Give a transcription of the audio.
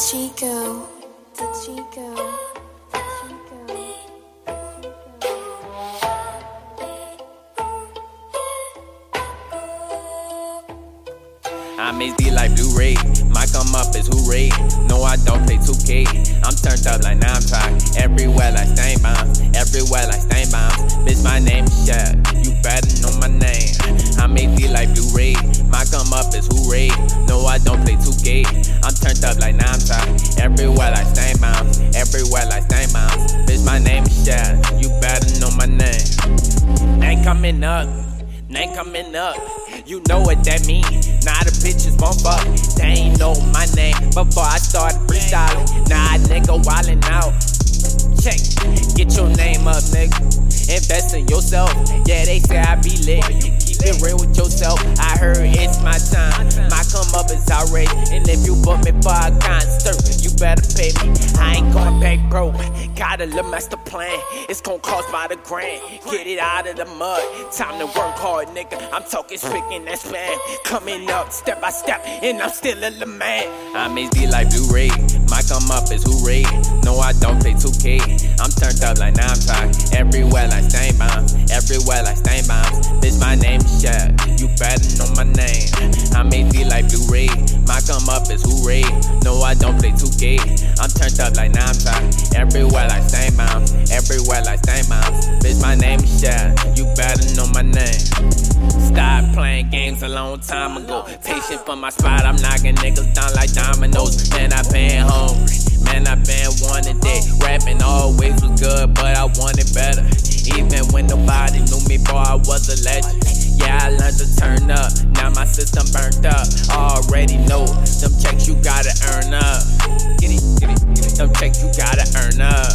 Chico, the Chico. I'm HD like Blu Ray. My come up is hooray. No, I don't play 2K. I'm turned up like nine five. Everywhere like stain bombs. Everywhere like stain bombs. Bitch, my name is. You better know my name. I'm HD like Blu Ray. My come up is hooray. No, I don't play 2K. Up like nine. Everywhere like stain bombs. Everywhere like bombs. Bitch, my name is Shad. You better know my name. Ain't coming up. Name coming up, you know what that mean. Now the bitches won't fuck, they ain't know my name before I started freestyling. Now nah, nigga wildin' out. Check, get your name up, nigga. Invest in yourself. Yeah, they say I be lit. It real with yourself. I heard it's my time. My come up is outrageous. And if you book me for a concert, you better pay me. I ain't going back broke. Got a little master plan. It's gonna cost by the grand. Get it out of the mud. Time to work hard, nigga. I'm talking speaking that span. Coming up step by step, and I'm still a little man. I'm HD like Blu My come up is who Ray. No, I don't play 2K. I'm turned up like 9 5. Everywhere like stain bombs. Everywhere like stain bombs. Bitch, my name is Shad. You better know my name. I'm HD like Blu Ray. My come up is who Ray. No, I don't play 2K. I'm turned up like 9 5. Everywhere like stain bombs. Everywhere like stain bombs. a long time ago. Patient for my spot, I'm knocking niggas down like dominoes. Man, I been hungry. Man, I been wanting that. Rapping always was good, but I wanted better. Even when nobody knew me, boy, I was a legend. Yeah, I learned to turn up. Now my system burnt up. Already know them checks you gotta earn up. Get it, get it, get it. Them checks you gotta earn up.